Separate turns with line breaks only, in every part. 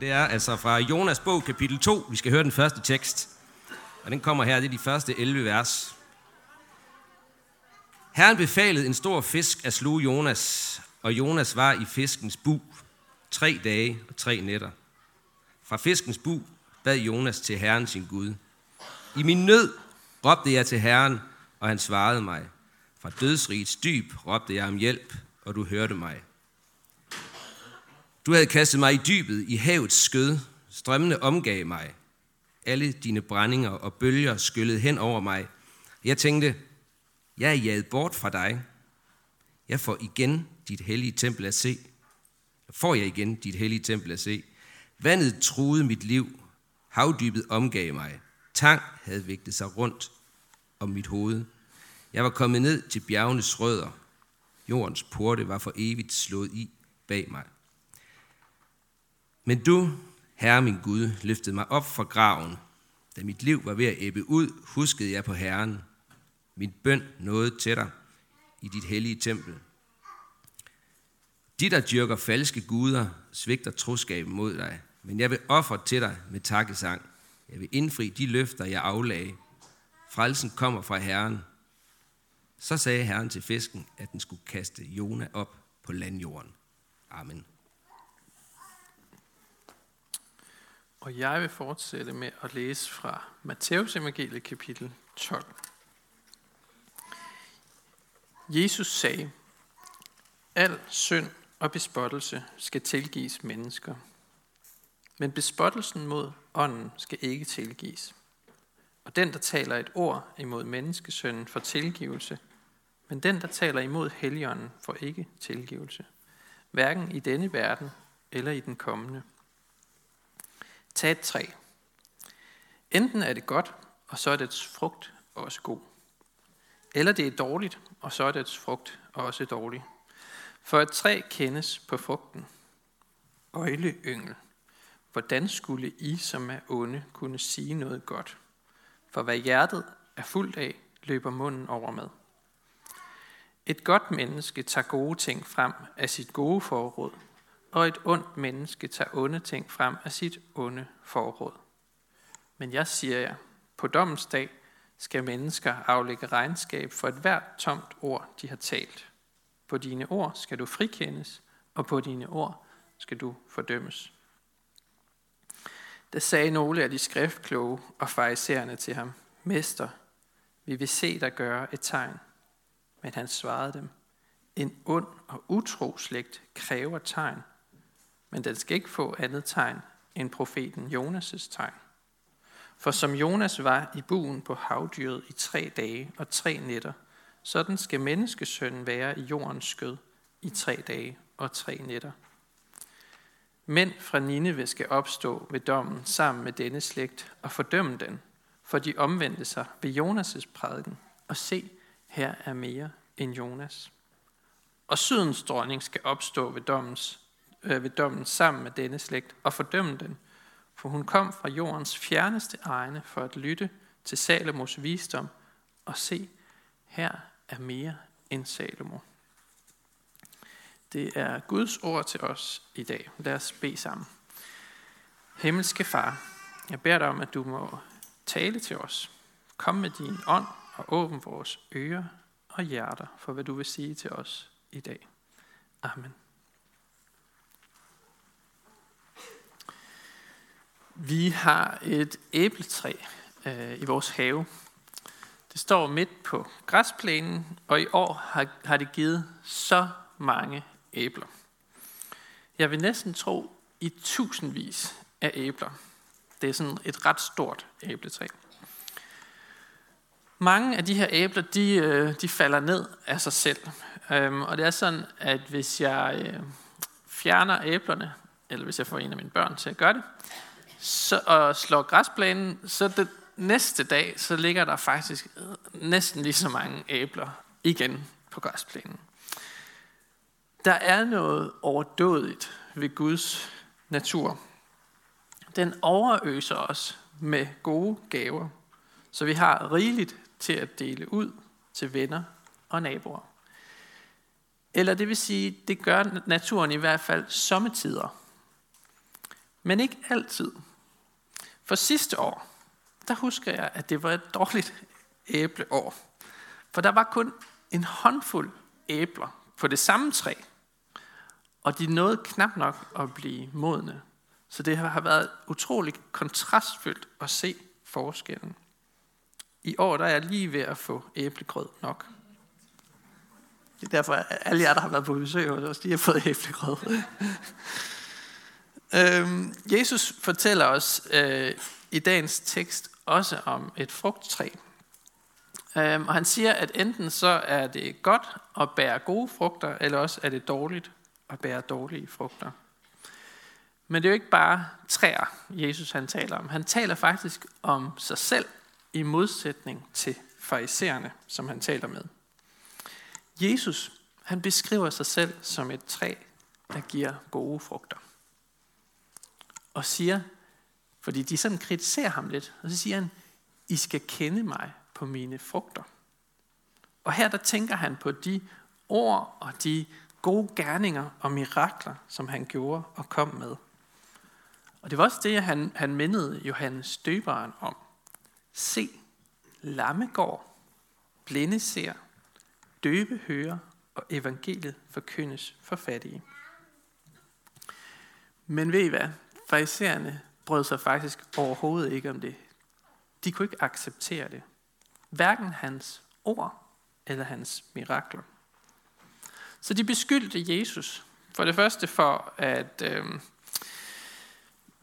Det er altså fra Jonas bog, kapitel 2. Vi skal høre den første tekst. Og den kommer her, det er de første 11 vers. Herren befalede en stor fisk at sluge Jonas, og Jonas var i fiskens bu tre dage og tre nætter. Fra fiskens bu bad Jonas til Herren sin Gud. I min nød råbte jeg til Herren, og han svarede mig. Fra dødsrigets dyb råbte jeg om hjælp, og du hørte mig. Du havde kastet mig i dybet, i havets skød. Strømmene omgav mig. Alle dine brændinger og bølger skyllede hen over mig. Jeg tænkte, jeg er jaget bort fra dig. Jeg får igen dit hellige tempel at se. Får jeg igen dit hellige tempel at se. Vandet truede mit liv. Havdybet omgav mig. Tang havde vægtet sig rundt om mit hoved. Jeg var kommet ned til bjergenes rødder. Jordens porte var for evigt slået i bag mig. Men du, Herre min Gud, løftede mig op fra graven. Da mit liv var ved at æbbe ud, huskede jeg på Herren. Min bøn nåede til dig i dit hellige tempel. De, der dyrker falske guder, svigter troskaben mod dig. Men jeg vil ofre til dig med takkesang. Jeg vil indfri de løfter, jeg aflagde. Frelsen kommer fra Herren. Så sagde Herren til fisken, at den skulle kaste Jona op på landjorden. Amen.
Og jeg vil fortsætte med at læse fra Matteus evangeliet kapitel 12. Jesus sagde, al synd og bespottelse skal tilgives mennesker, men bespottelsen mod ånden skal ikke tilgives. Og den, der taler et ord imod menneskesønnen, får tilgivelse, men den, der taler imod helligånden, får ikke tilgivelse, hverken i denne verden eller i den kommende. Tag et træ. Enten er det godt, og så er dets frugt også god. Eller det er dårligt, og så er dets frugt også dårlig. For et træ kendes på frugten. Øjle yngel. Hvordan skulle I, som er onde, kunne sige noget godt? For hvad hjertet er fuldt af, løber munden over med. Et godt menneske tager gode ting frem af sit gode forråd, og et ondt menneske tager onde ting frem af sit onde forråd. Men jeg siger jer, på dommens dag skal mennesker aflægge regnskab for et hvert tomt ord, de har talt. På dine ord skal du frikendes, og på dine ord skal du fordømmes. Der sagde nogle af de skriftkloge og farisæerne til ham, Mester, vi vil se dig gøre et tegn. Men han svarede dem, en ond og utro slægt kræver tegn, men den skal ikke få andet tegn end profeten Jonas' tegn. For som Jonas var i buen på havdyret i tre dage og tre nætter, sådan skal menneskesønnen være i jordens skød i tre dage og tre nætter. Mænd fra Nineve skal opstå ved dommen sammen med denne slægt og fordømme den, for de omvendte sig ved Jonas' prædiken. Og se, her er mere end Jonas. Og sydens dronning skal opstå ved, dommens, Øh, ved dommen sammen med denne slægt og fordømme den, for hun kom fra jordens fjerneste egne for at lytte til Salomos visdom, og se, her er mere end Salomo. Det er Guds ord til os i dag. Lad os bede sammen. Himmelske Far, jeg beder dig om, at du må tale til os. Kom med din ånd og åbn vores ører og hjerter for, hvad du vil sige til os i dag. Amen. Vi har et æbletræ øh, i vores have. Det står midt på græsplænen, og i år har, har det givet så mange æbler. Jeg vil næsten tro i tusindvis af æbler. Det er sådan et ret stort æbletræ. Mange af de her æbler, de, øh, de falder ned af sig selv. Øhm, og det er sådan, at hvis jeg øh, fjerner æblerne, eller hvis jeg får en af mine børn til at gøre det, så, og slår græsplænen, så det næste dag, så ligger der faktisk næsten lige så mange æbler igen på græsplænen. Der er noget overdådigt ved Guds natur. Den overøser os med gode gaver, så vi har rigeligt til at dele ud til venner og naboer. Eller det vil sige, det gør naturen i hvert fald sommetider. Men ikke altid. For sidste år, der husker jeg, at det var et dårligt æbleår. For der var kun en håndfuld æbler på det samme træ, og de nåede knap nok at blive modne. Så det har været utroligt kontrastfyldt at se forskellen. I år der er jeg lige ved at få æblegrød nok. Det er derfor, at alle jer, der har været på besøg hos os, de har fået æblegrød øhm, Jesus fortæller os øh, i dagens tekst også om et frugttræ. Øhm, og han siger, at enten så er det godt at bære gode frugter, eller også er det dårligt at bære dårlige frugter. Men det er jo ikke bare træer, Jesus han taler om. Han taler faktisk om sig selv i modsætning til farisæerne, som han taler med. Jesus, han beskriver sig selv som et træ, der giver gode frugter. Og siger, fordi de sådan kritiserer ham lidt, og så siger han, I skal kende mig på mine frugter. Og her der tænker han på de ord og de gode gerninger og mirakler, som han gjorde og kom med. Og det var også det, han, han mindede Johannes Døberen om. Se, lamme går, blinde ser, døbe hører, og evangeliet forkyndes for fattige. Men ved I hvad? Farisæerne brød sig faktisk overhovedet ikke om det. De kunne ikke acceptere det. Hverken hans ord eller hans mirakler. Så de beskyldte Jesus for det første for at øh,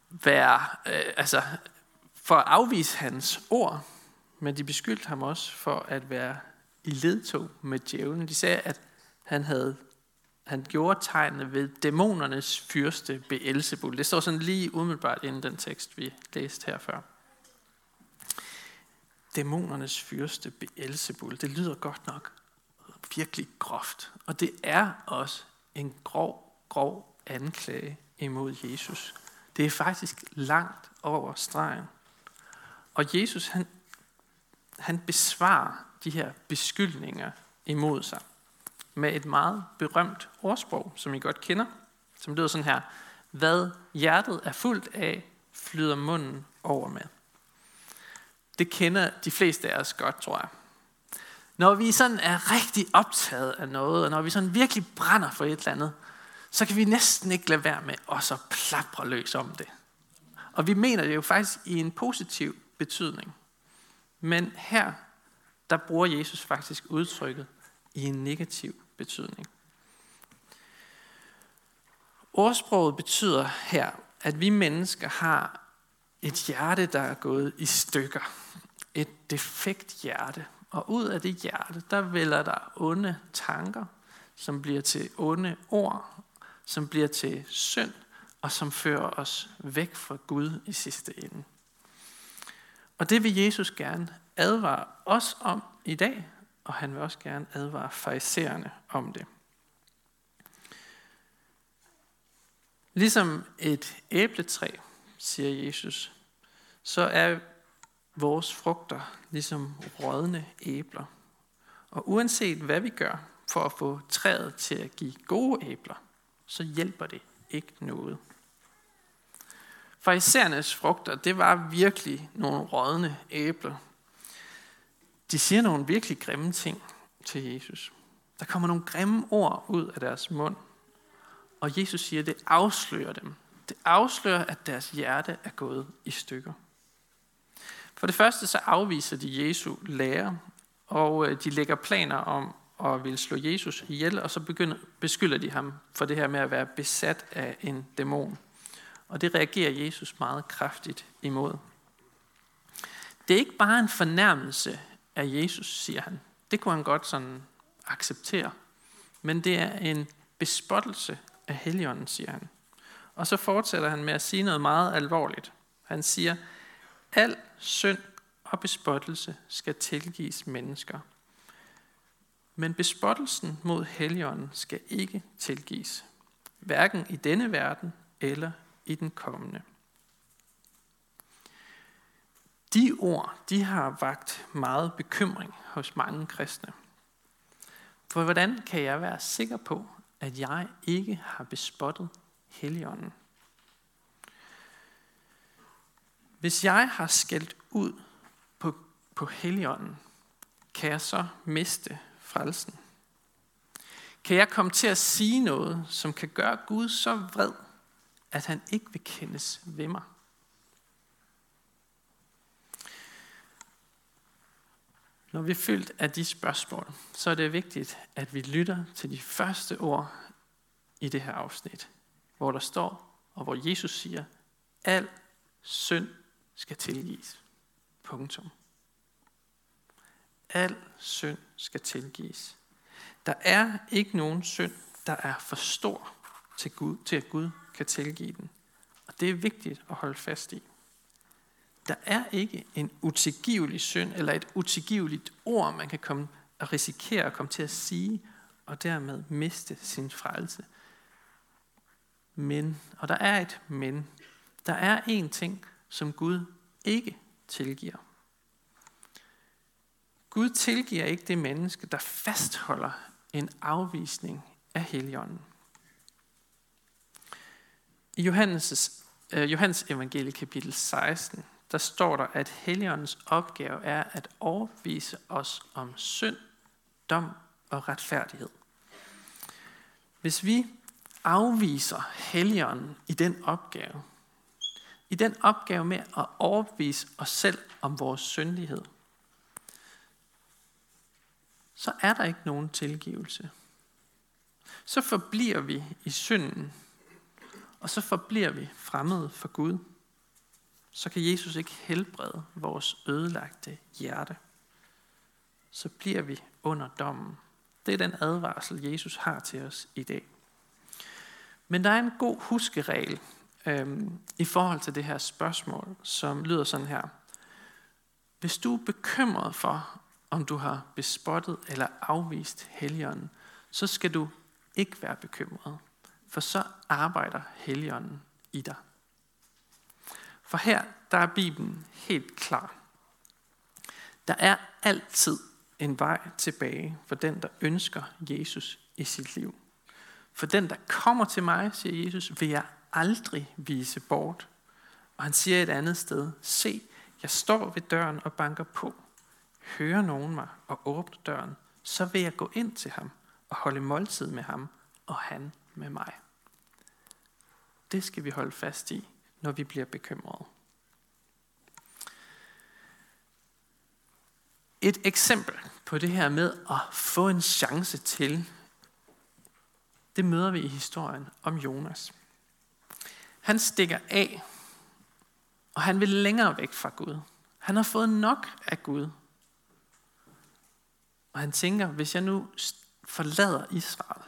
være, øh, altså for at afvise hans ord, men de beskyldte ham også for at være i ledtog med djævlen. De sagde, at han havde han gjorde tegnene ved dæmonernes fyrste Beelzebul. Det står sådan lige umiddelbart inden den tekst, vi læste her før. Dæmonernes fyrste Beelzebul. Det lyder godt nok virkelig groft. Og det er også en grov, grov anklage imod Jesus. Det er faktisk langt over stregen. Og Jesus, han, han besvarer de her beskyldninger imod sig med et meget berømt ordsprog, som I godt kender, som lyder sådan her. Hvad hjertet er fuldt af, flyder munden over med. Det kender de fleste af os godt, tror jeg. Når vi sådan er rigtig optaget af noget, og når vi sådan virkelig brænder for et eller andet, så kan vi næsten ikke lade være med at så plapre løs om det. Og vi mener det jo faktisk i en positiv betydning. Men her, der bruger Jesus faktisk udtrykket i en negativ betydning. Ordsproget betyder her, at vi mennesker har et hjerte, der er gået i stykker. Et defekt hjerte. Og ud af det hjerte, der vælger der onde tanker, som bliver til onde ord, som bliver til synd, og som fører os væk fra Gud i sidste ende. Og det vil Jesus gerne advare os om i dag, og han vil også gerne advare farisæerne om det. Ligesom et æbletræ, siger Jesus, så er vores frugter ligesom rådne æbler. Og uanset hvad vi gør for at få træet til at give gode æbler, så hjælper det ikke noget. Farisæernes frugter, det var virkelig nogle rådne æbler, de siger nogle virkelig grimme ting til Jesus. Der kommer nogle grimme ord ud af deres mund. Og Jesus siger, at det afslører dem. Det afslører, at deres hjerte er gået i stykker. For det første så afviser de Jesu lære, og øh, de lægger planer om at vil slå Jesus ihjel, og så begynder, beskylder de ham for det her med at være besat af en dæmon. Og det reagerer Jesus meget kraftigt imod. Det er ikke bare en fornærmelse af Jesus, siger han. Det kunne han godt sådan acceptere. Men det er en bespottelse af Helligånden, siger han. Og så fortsætter han med at sige noget meget alvorligt. Han siger, al synd og bespottelse skal tilgives mennesker. Men bespottelsen mod Helligånden skal ikke tilgives. Hverken i denne verden eller i den kommende. De ord, de har vagt meget bekymring hos mange kristne. For hvordan kan jeg være sikker på, at jeg ikke har bespottet Helligånden? Hvis jeg har skældt ud på, på Helligånden, kan jeg så miste frelsen? Kan jeg komme til at sige noget, som kan gøre Gud så vred, at han ikke vil kendes ved mig? Når vi er fyldt af de spørgsmål, så er det vigtigt, at vi lytter til de første ord i det her afsnit, hvor der står, og hvor Jesus siger, al synd skal tilgives. Punktum. Al synd skal tilgives. Der er ikke nogen synd, der er for stor til, Gud, til at Gud kan tilgive den. Og det er vigtigt at holde fast i. Der er ikke en utilgivelig synd, eller et utilgiveligt ord, man kan komme og risikere at komme til at sige, og dermed miste sin frelse. Men, og der er et men, der er en ting, som Gud ikke tilgiver. Gud tilgiver ikke det menneske, der fastholder en afvisning af Helligånden. I Johannes, øh, Johannes evangelie kapitel 16, der står der, at Helligåndens opgave er at overvise os om synd, dom og retfærdighed. Hvis vi afviser Helligånden i den opgave, i den opgave med at overbevise os selv om vores syndighed, så er der ikke nogen tilgivelse. Så forbliver vi i synden, og så forbliver vi fremmede for Gud. Så kan Jesus ikke helbrede vores ødelagte hjerte. Så bliver vi under dommen. Det er den advarsel, Jesus har til os i dag. Men der er en god huskeregel øhm, i forhold til det her spørgsmål, som lyder sådan her. Hvis du er bekymret for, om du har bespottet eller afvist helligånden, så skal du ikke være bekymret, for så arbejder helligånden i dig. For her, der er Bibelen helt klar. Der er altid en vej tilbage for den, der ønsker Jesus i sit liv. For den, der kommer til mig, siger Jesus, vil jeg aldrig vise bort. Og han siger et andet sted, se, jeg står ved døren og banker på. Hører nogen mig og åbner døren, så vil jeg gå ind til ham og holde måltid med ham, og han med mig. Det skal vi holde fast i, når vi bliver bekymrede. Et eksempel på det her med at få en chance til, det møder vi i historien om Jonas. Han stikker af, og han vil længere væk fra Gud. Han har fået nok af Gud. Og han tænker, hvis jeg nu forlader Israel,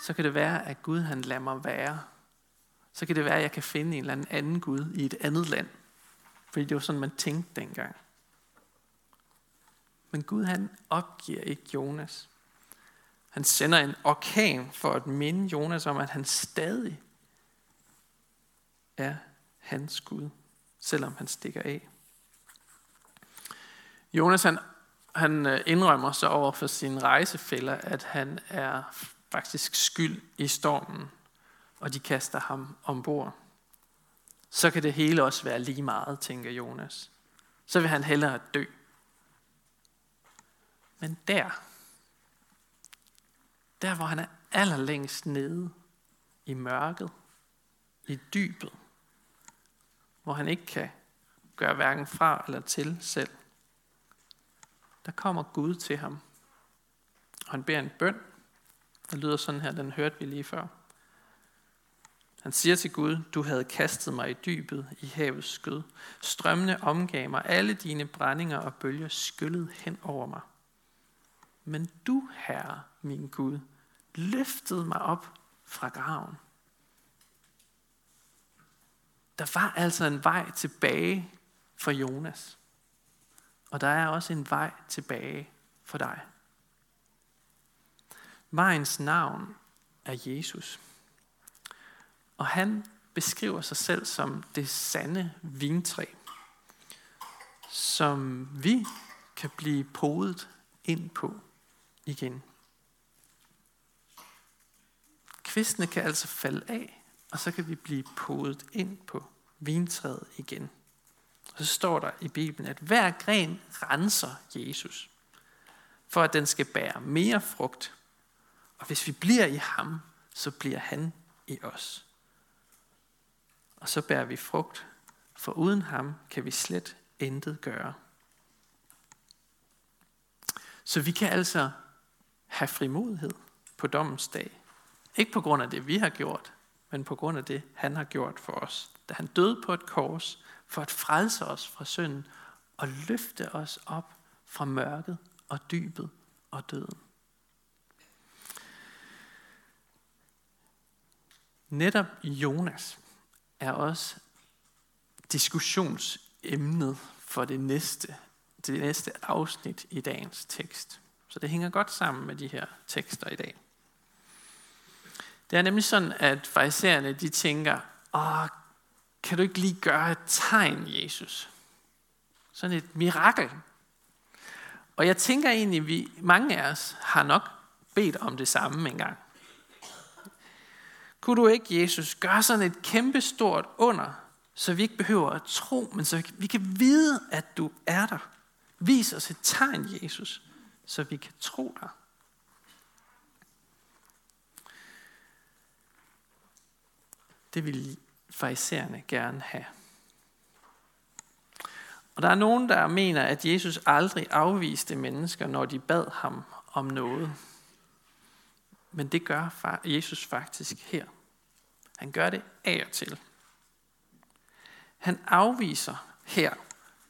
så kan det være, at Gud han lader mig være. Så kan det være, at jeg kan finde en eller anden anden Gud i et andet land. Fordi det var sådan, man tænkte dengang. Men Gud han opgiver ikke Jonas. Han sender en orkan for at minde Jonas om, at han stadig er hans Gud, selvom han stikker af. Jonas han, han øh, indrømmer så over for sine rejsefælder, at han er faktisk skyld i stormen, og de kaster ham ombord. Så kan det hele også være lige meget, tænker Jonas. Så vil han hellere dø. Men der, der hvor han er allerlængst nede i mørket, i dybet, hvor han ikke kan gøre hverken fra eller til selv, der kommer Gud til ham. Og han beder en bøn. Der lyder sådan her, den hørte vi lige før. Han siger til Gud, du havde kastet mig i dybet i havets skød. Strømmene omgav mig, alle dine brændinger og bølger skyllede hen over mig. Men du, Herre, min Gud, løftede mig op fra graven. Der var altså en vej tilbage for Jonas. Og der er også en vej tilbage for dig. Vejens navn er Jesus. Og han beskriver sig selv som det sande vintræ, som vi kan blive podet ind på igen. Kvistene kan altså falde af, og så kan vi blive podet ind på vintræet igen. Og så står der i Bibelen, at hver gren renser Jesus, for at den skal bære mere frugt. Og hvis vi bliver i ham, så bliver han i os. Og så bærer vi frugt, for uden ham kan vi slet intet gøre. Så vi kan altså have frimodighed på dommens dag. Ikke på grund af det, vi har gjort, men på grund af det, han har gjort for os. Da han døde på et kors for at frelse os fra synden og løfte os op fra mørket og dybet og døden. Netop Jonas er også diskussionsemnet for det næste, det næste afsnit i dagens tekst. Så det hænger godt sammen med de her tekster i dag. Det er nemlig sådan, at farisæerne de tænker, Åh, kan du ikke lige gøre et tegn, Jesus? Sådan et mirakel. Og jeg tænker egentlig, at vi, mange af os har nok bedt om det samme engang. Kunne du ikke, Jesus, gøre sådan et kæmpestort under, så vi ikke behøver at tro, men så vi kan vide, at du er der. Vis os et tegn, Jesus, så vi kan tro dig. Det vil farisæerne gerne have. Og der er nogen, der mener, at Jesus aldrig afviste mennesker, når de bad ham om noget. Men det gør Jesus faktisk her. Han gør det af og til. Han afviser her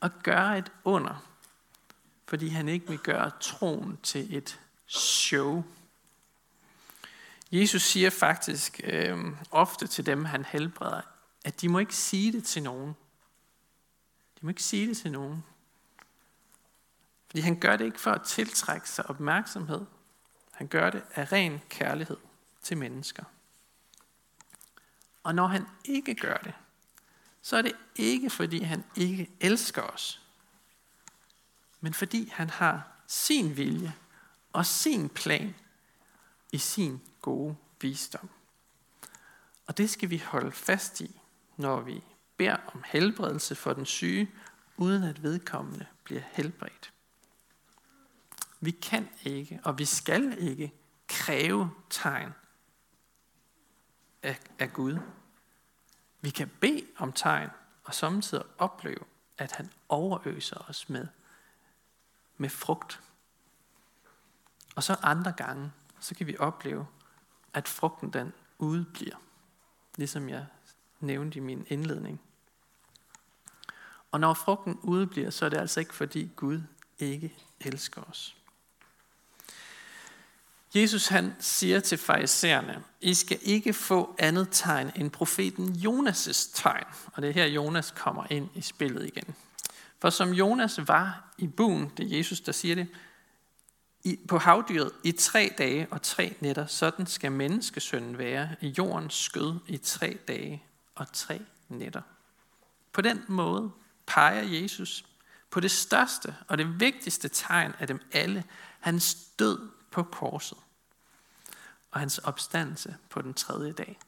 og gør et under, fordi han ikke vil gøre troen til et show. Jesus siger faktisk øh, ofte til dem, han helbreder, at de må ikke sige det til nogen. De må ikke sige det til nogen. Fordi han gør det ikke for at tiltrække sig opmærksomhed. Han gør det af ren kærlighed til mennesker. Og når han ikke gør det, så er det ikke fordi han ikke elsker os, men fordi han har sin vilje og sin plan i sin gode visdom. Og det skal vi holde fast i, når vi beder om helbredelse for den syge, uden at vedkommende bliver helbredt. Vi kan ikke, og vi skal ikke kræve tegn af, af Gud. Vi kan bede om tegn, og samtidig opleve, at han overøser os med, med frugt. Og så andre gange, så kan vi opleve, at frugten den udbliver. Ligesom jeg nævnte i min indledning. Og når frugten udbliver, så er det altså ikke fordi Gud ikke elsker os. Jesus han siger til farisæerne, I skal ikke få andet tegn end profeten Jonas' tegn. Og det er her, Jonas kommer ind i spillet igen. For som Jonas var i buen, det er Jesus, der siger det, i, på havdyret i tre dage og tre nætter, sådan skal menneskesønnen være i jordens skød i tre dage og tre nætter. På den måde peger Jesus på det største og det vigtigste tegn af dem alle, hans død på korset og hans opstandelse på den tredje dag.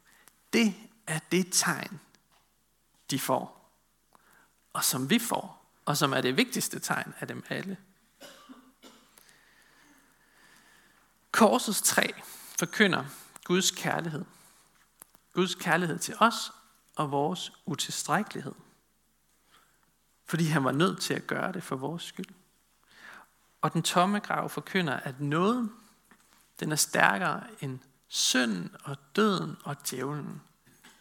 Det er det tegn, de får, og som vi får, og som er det vigtigste tegn af dem alle. Korsets træ forkynder Guds kærlighed. Guds kærlighed til os og vores utilstrækkelighed. Fordi han var nødt til at gøre det for vores skyld. Og den tomme grav forkynder, at noget, den er stærkere end synden og døden og djævlen.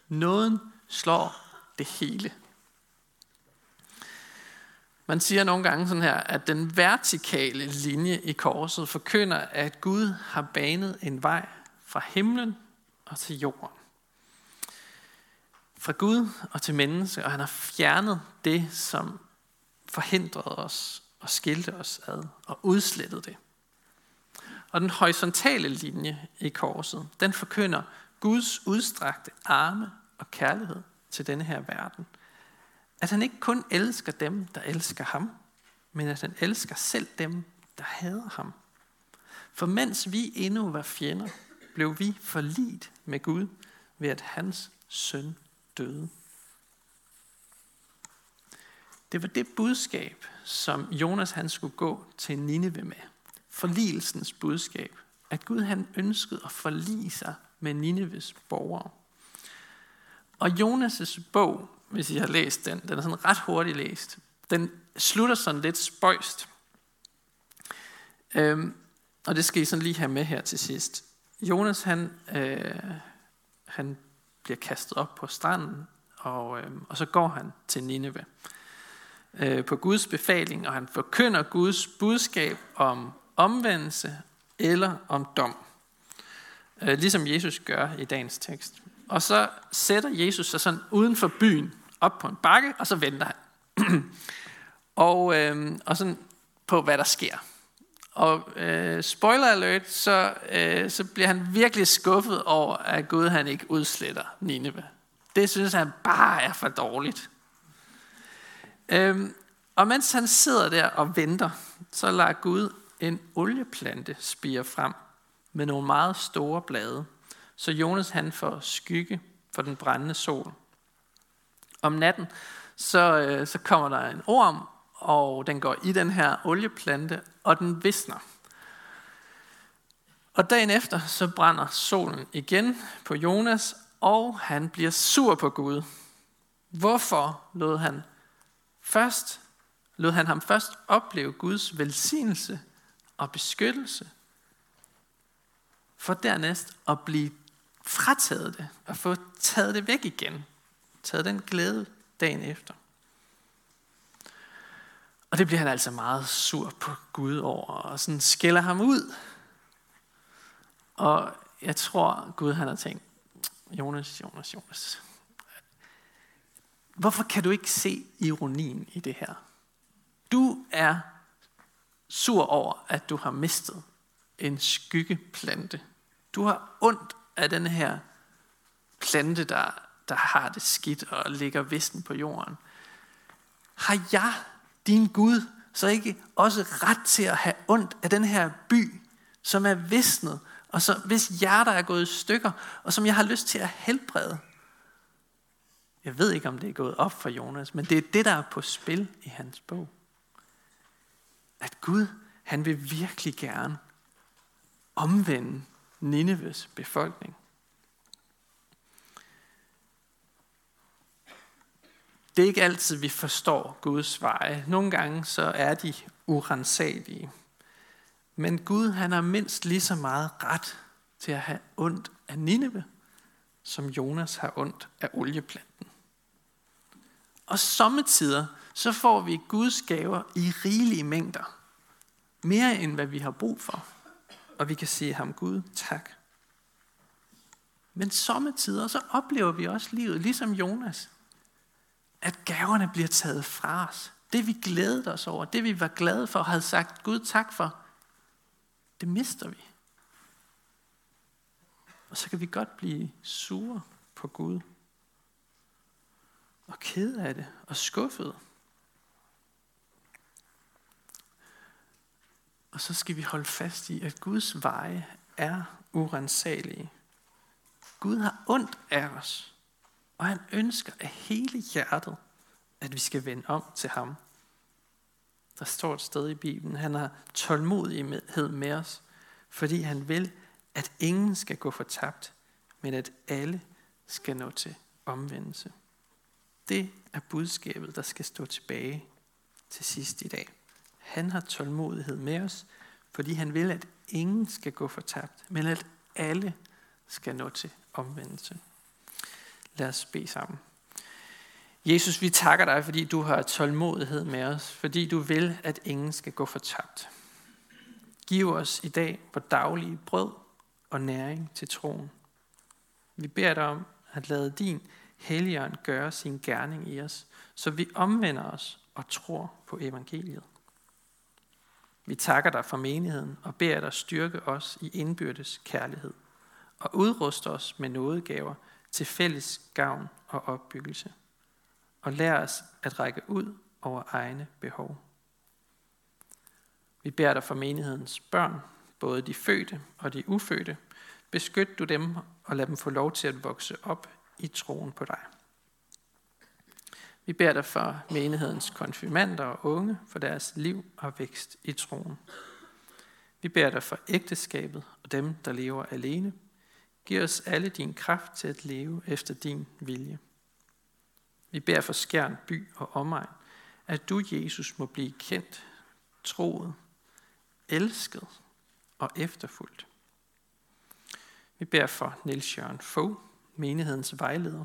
Nåden slår det hele. Man siger nogle gange sådan her, at den vertikale linje i korset forkynder, at Gud har banet en vej fra himlen og til jorden. Fra Gud og til menneske, og han har fjernet det, som forhindrede os og skilte os ad og udslettet det. Og den horisontale linje i korset, den forkynder Guds udstrakte arme og kærlighed til denne her verden – at han ikke kun elsker dem, der elsker ham, men at han elsker selv dem, der hader ham. For mens vi endnu var fjender, blev vi forlit med Gud ved at hans søn døde. Det var det budskab, som Jonas han skulle gå til Nineve med. Forligelsens budskab. At Gud han ønskede at forlige sig med Nineves borgere. Og Jonas' bog, hvis I har læst den, den er sådan ret hurtigt læst. Den slutter sådan lidt spøjst. Øhm, og det skal I sådan lige have med her til sidst. Jonas han, øh, han bliver kastet op på stranden, og, øh, og så går han til Nineve øh, på Guds befaling, og han forkynder Guds budskab om omvendelse eller om dom. Øh, ligesom Jesus gør i dagens tekst. Og så sætter Jesus sig sådan uden for byen, op på en bakke, og så venter han. og, øh, og sådan på, hvad der sker. Og øh, spoiler alert, så, øh, så bliver han virkelig skuffet over, at Gud han ikke udsletter Nineve. Det synes han bare er for dårligt. Øhm, og mens han sidder der og venter, så lader Gud en olieplante spire frem med nogle meget store blade, så Jonas han får skygge for den brændende sol. Om natten, så, øh, så kommer der en orm, og den går i den her olieplante, og den visner. Og dagen efter, så brænder solen igen på Jonas, og han bliver sur på Gud. Hvorfor lod han først lod han ham først opleve Guds velsignelse og beskyttelse, for dernæst at blive frataget det, og få taget det væk igen. Taget den glæde dagen efter. Og det bliver han altså meget sur på Gud over, og sådan skælder ham ud. Og jeg tror, Gud han har tænkt, Jonas, Jonas, Jonas. Hvorfor kan du ikke se ironien i det her? Du er sur over, at du har mistet en skyggeplante. Du har ondt af den her plante, der, der har det skidt og ligger visten på jorden. Har jeg, din Gud, så ikke også ret til at have ondt af den her by, som er visnet, og så, hvis hjerter er gået i stykker, og som jeg har lyst til at helbrede? Jeg ved ikke, om det er gået op for Jonas, men det er det, der er på spil i hans bog at Gud, han vil virkelig gerne omvende Nineves befolkning. Det er ikke altid, vi forstår Guds veje. Nogle gange så er de urensagelige. Men Gud, han har mindst lige så meget ret til at have ondt af Nineve, som Jonas har ondt af olieplanten. Og sommetider, så får vi Guds gaver i rigelige mængder. Mere end hvad vi har brug for. Og vi kan sige ham Gud, tak. Men sommetider, så oplever vi også livet, ligesom Jonas, at gaverne bliver taget fra os. Det vi glædede os over, det vi var glade for og havde sagt Gud tak for, det mister vi. Og så kan vi godt blive sure på Gud. Og ked af det og skuffet. Og så skal vi holde fast i, at Guds veje er urensagelige. Gud har ondt af os, og han ønsker af hele hjertet, at vi skal vende om til ham. Der står et sted i Bibelen, han har tålmodighed med os, fordi han vil, at ingen skal gå fortabt, men at alle skal nå til omvendelse. Det er budskabet, der skal stå tilbage til sidst i dag. Han har tålmodighed med os, fordi han vil, at ingen skal gå fortabt, men at alle skal nå til omvendelse. Lad os bede sammen. Jesus, vi takker dig, fordi du har tålmodighed med os, fordi du vil, at ingen skal gå fortabt. Giv os i dag vores daglige brød og næring til troen. Vi beder dig om at lade din helligånd gøre sin gerning i os, så vi omvender os og tror på evangeliet. Vi takker dig for menigheden og beder dig styrke os i indbyrdes kærlighed og udruste os med nådegaver til fælles gavn og opbyggelse. Og lær os at række ud over egne behov. Vi beder dig for menighedens børn, både de fødte og de ufødte. Beskyt du dem og lad dem få lov til at vokse op i troen på dig. Vi beder dig for menighedens konfirmander og unge, for deres liv og vækst i troen. Vi beder dig for ægteskabet og dem, der lever alene. Giv os alle din kraft til at leve efter din vilje. Vi beder for Skjern by og omegn, at du, Jesus, må blive kendt, troet, elsket og efterfuldt. Vi beder for Niels Jørgen Fogh, menighedens vejleder,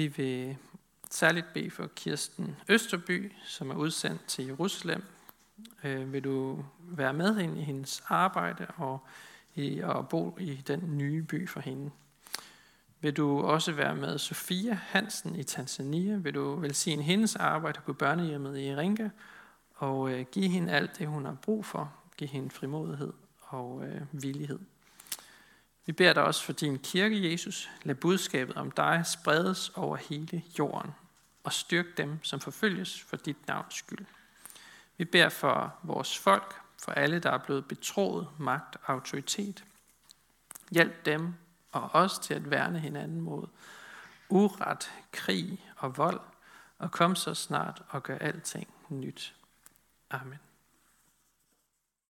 Vi vil særligt bede for Kirsten Østerby, som er udsendt til Jerusalem. Øh, vil du være med hende i hendes arbejde og i at bo i den nye by for hende? Vil du også være med Sofia Hansen i Tanzania? Vil du velsigne hendes arbejde på børnehjemmet i Ringa og øh, give hende alt det, hun har brug for? Give hende frimodighed og øh, villighed. Vi beder dig også for din kirke, Jesus. Lad budskabet om dig spredes over hele jorden, og styrk dem, som forfølges for dit navns skyld. Vi beder for vores folk, for alle, der er blevet betroet magt og autoritet. Hjælp dem og os til at værne hinanden mod uret, krig og vold, og kom så snart og gør alting nyt. Amen.